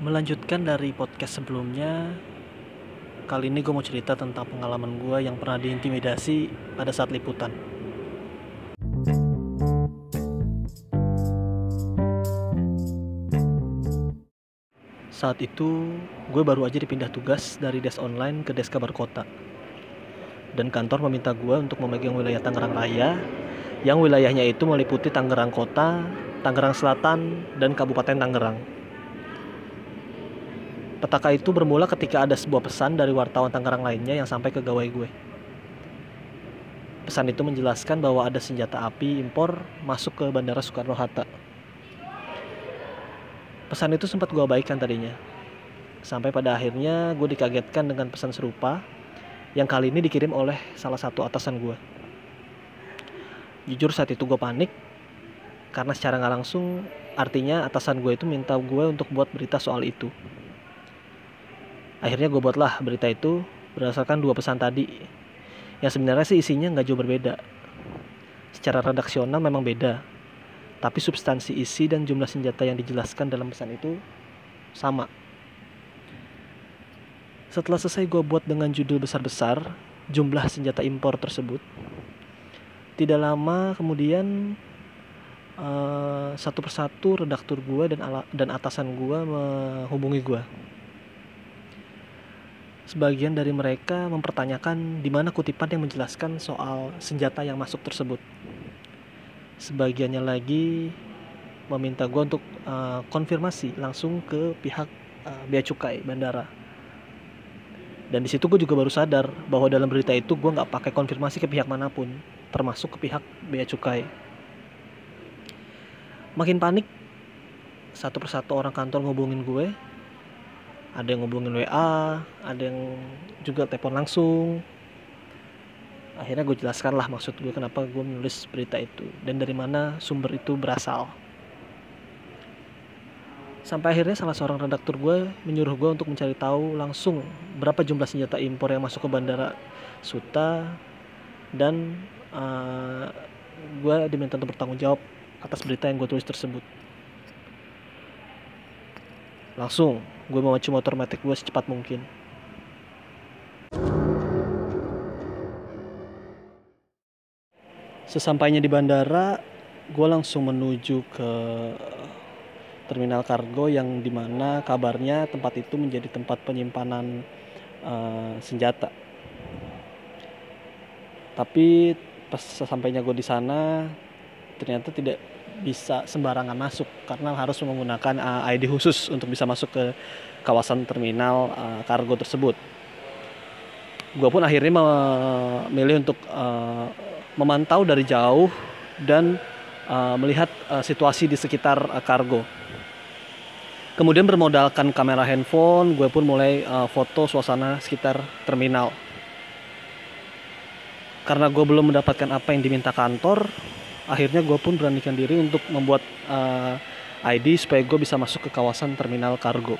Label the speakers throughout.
Speaker 1: Melanjutkan dari podcast sebelumnya, kali ini gue mau cerita tentang pengalaman gue yang pernah diintimidasi pada saat liputan. Saat itu, gue baru aja dipindah tugas dari desk online ke desk kabar kota. Dan kantor meminta gue untuk memegang wilayah Tangerang Raya, yang wilayahnya itu meliputi Tangerang Kota, Tangerang Selatan, dan Kabupaten Tangerang. Petaka itu bermula ketika ada sebuah pesan dari wartawan Tangerang lainnya yang sampai ke gawai gue. Pesan itu menjelaskan bahwa ada senjata api impor masuk ke Bandara Soekarno-Hatta. Pesan itu sempat gue abaikan tadinya. Sampai pada akhirnya gue dikagetkan dengan pesan serupa yang kali ini dikirim oleh salah satu atasan gue. Jujur saat itu gue panik karena secara nggak langsung artinya atasan gue itu minta gue untuk buat berita soal itu akhirnya gue buatlah berita itu berdasarkan dua pesan tadi. Yang sebenarnya sih isinya nggak jauh berbeda. Secara redaksional memang beda tapi substansi isi dan jumlah senjata yang dijelaskan dalam pesan itu sama. Setelah selesai gue buat dengan judul besar-besar jumlah senjata impor tersebut tidak lama kemudian uh, satu persatu redaktur gue dan dan atasan gue menghubungi gue. Sebagian dari mereka mempertanyakan di mana kutipan yang menjelaskan soal senjata yang masuk tersebut. Sebagiannya lagi meminta gue untuk uh, konfirmasi langsung ke pihak uh, bea cukai bandara. Dan di situ gue juga baru sadar bahwa dalam berita itu gue nggak pakai konfirmasi ke pihak mana pun, termasuk ke pihak bea cukai makin panik satu persatu orang kantor ngubungin gue ada yang ngubungin WA ada yang juga telepon langsung akhirnya gue jelaskan lah maksud gue kenapa gue menulis berita itu dan dari mana sumber itu berasal sampai akhirnya salah seorang redaktur gue menyuruh gue untuk mencari tahu langsung berapa jumlah senjata impor yang masuk ke bandara Suta dan uh, gue diminta untuk bertanggung jawab atas berita yang gue tulis tersebut. Langsung, gue memacu motor matic gue secepat mungkin. Sesampainya di bandara, gue langsung menuju ke terminal kargo yang di mana kabarnya tempat itu menjadi tempat penyimpanan uh, senjata. Tapi pas sesampainya gue di sana, ternyata tidak bisa sembarangan masuk karena harus menggunakan uh, ID khusus untuk bisa masuk ke kawasan terminal uh, kargo tersebut. Gue pun akhirnya memilih untuk uh, memantau dari jauh dan uh, melihat uh, situasi di sekitar uh, kargo. Kemudian bermodalkan kamera handphone, gue pun mulai uh, foto suasana sekitar terminal. Karena gue belum mendapatkan apa yang diminta kantor, akhirnya gue pun beranikan diri untuk membuat uh, eh, ID supaya gue bisa masuk ke kawasan terminal kargo.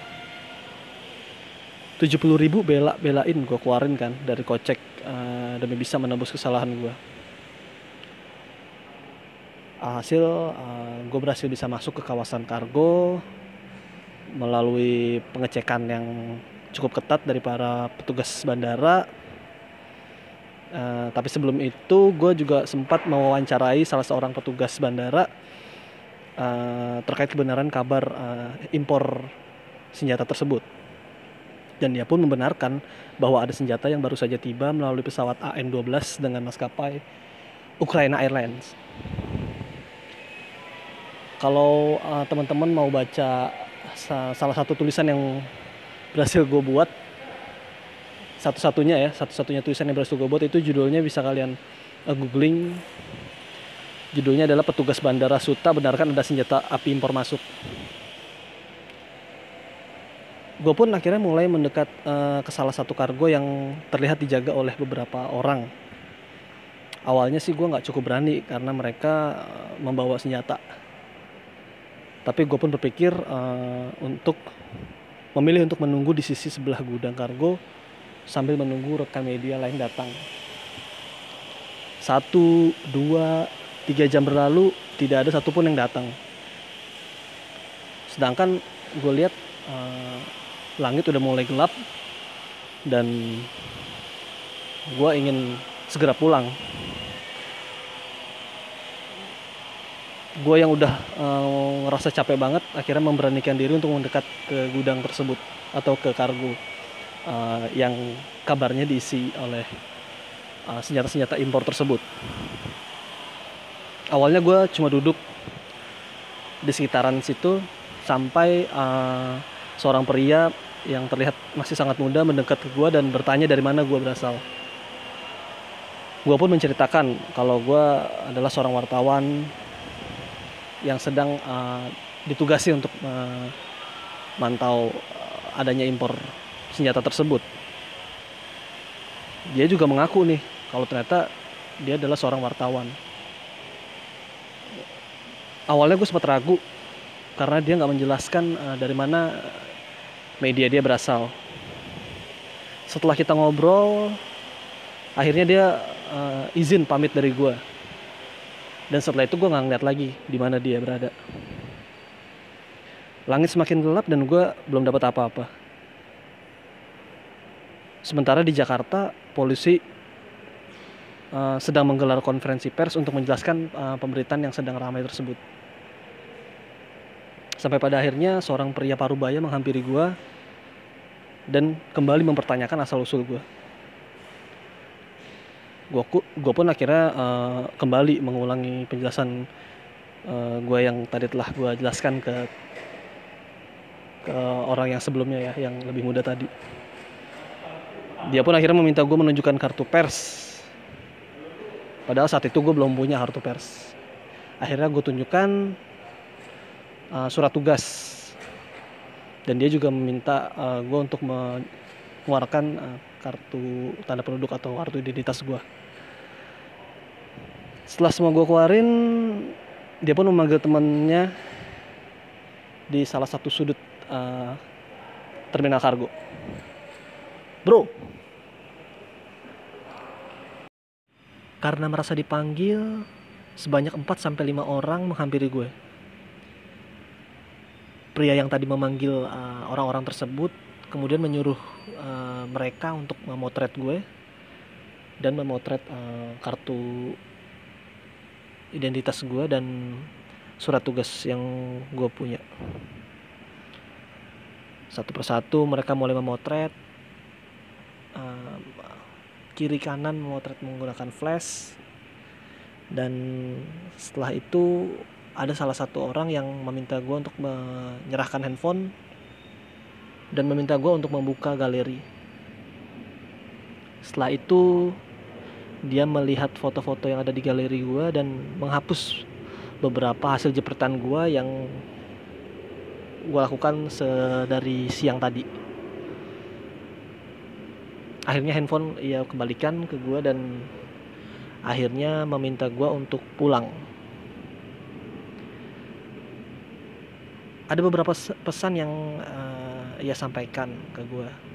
Speaker 1: 70 ribu bela belain gue keluarin kan dari kocek uh, demi bisa menembus kesalahan gue hasil uh, gue berhasil bisa masuk ke kawasan kargo melalui pengecekan yang cukup ketat dari para petugas bandara Uh, tapi sebelum itu gue juga sempat mewawancarai salah seorang petugas bandara uh, terkait kebenaran kabar uh, impor senjata tersebut. Dan dia pun membenarkan bahwa ada senjata yang baru saja tiba melalui pesawat AN-12 dengan maskapai Ukraina Airlines. Kalau uh, teman-teman mau baca salah satu tulisan yang berhasil gue buat satu-satunya ya satu-satunya tulisan yang berhasil gue buat itu judulnya bisa kalian uh, googling. Judulnya adalah petugas bandara Suta benarkan ada senjata api impor masuk. Gue pun akhirnya mulai mendekat uh, ke salah satu kargo yang terlihat dijaga oleh beberapa orang. Awalnya sih gue nggak cukup berani karena mereka uh, membawa senjata. Tapi gue pun berpikir uh, untuk memilih untuk menunggu di sisi sebelah gudang kargo sambil menunggu rekan media lain datang. Satu, dua, tiga jam berlalu tidak ada satupun yang datang. Sedangkan gue lihat uh, langit udah mulai gelap dan gue ingin segera pulang gue yang udah uh, ngerasa capek banget akhirnya memberanikan diri untuk mendekat ke gudang tersebut atau ke kargo uh, yang kabarnya diisi oleh senjata-senjata uh, impor tersebut. Awalnya gue cuma duduk di sekitaran situ sampai uh, seorang pria yang terlihat masih sangat muda mendekat ke gue dan bertanya dari mana gue berasal. Gue pun menceritakan kalau gue adalah seorang wartawan yang sedang uh, ditugasi untuk uh, adanya impor senjata tersebut. Dia juga mengaku nih kalau ternyata dia adalah seorang wartawan. Awalnya gue sempat ragu karena dia nggak menjelaskan uh, dari mana media dia berasal. Setelah kita ngobrol, akhirnya dia uh, izin pamit dari gue dan setelah itu gue nggak ngeliat lagi di mana dia berada langit semakin gelap dan gue belum dapat apa-apa sementara di Jakarta polisi uh, sedang menggelar konferensi pers untuk menjelaskan uh, pemberitaan yang sedang ramai tersebut. Sampai pada akhirnya seorang pria parubaya menghampiri gue dan kembali mempertanyakan asal usul gue gue pun akhirnya uh, kembali mengulangi penjelasan uh, gue yang tadi telah gue jelaskan ke ke orang yang sebelumnya ya yang lebih muda tadi dia pun akhirnya meminta gue menunjukkan kartu pers. Padahal saat itu gue belum punya kartu pers. Akhirnya gue tunjukkan uh, surat tugas. Dan dia juga meminta uh, gue untuk mengeluarkan uh, kartu tanda penduduk atau kartu identitas gue setelah semua gue keluarin dia pun memanggil temennya di salah satu sudut uh, terminal kargo. Bro karena merasa dipanggil sebanyak 4 sampai 5 orang menghampiri gue. Pria yang tadi memanggil uh, orang-orang tersebut kemudian menyuruh uh, mereka untuk memotret gue dan memotret uh, kartu identitas gue dan surat tugas yang gue punya. Satu persatu mereka mulai memotret uh, kiri kanan memotret menggunakan flash. Dan setelah itu ada salah satu orang yang meminta gue untuk menyerahkan handphone dan meminta gue untuk membuka galeri. Setelah itu dia melihat foto-foto yang ada di galeri gue dan menghapus beberapa hasil jepretan gue yang gue lakukan dari siang tadi akhirnya handphone ia kembalikan ke gue dan akhirnya meminta gue untuk pulang. Ada beberapa pesan yang uh, ia sampaikan ke gue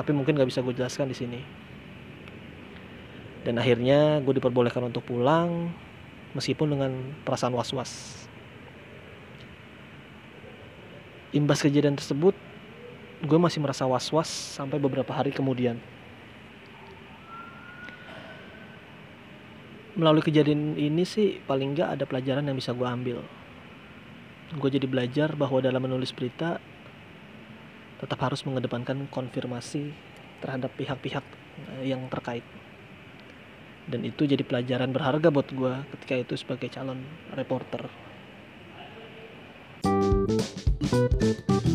Speaker 1: tapi mungkin gak bisa gue jelaskan di sini. Dan akhirnya gue diperbolehkan untuk pulang meskipun dengan perasaan was-was. Imbas kejadian tersebut gue masih merasa was-was sampai beberapa hari kemudian. Melalui kejadian ini sih paling nggak ada pelajaran yang bisa gue ambil. Gue jadi belajar bahwa dalam menulis berita tetap harus mengedepankan konfirmasi terhadap pihak-pihak eh, yang terkait. Dan itu jadi pelajaran berharga buat gue ketika itu sebagai calon reporter. thank you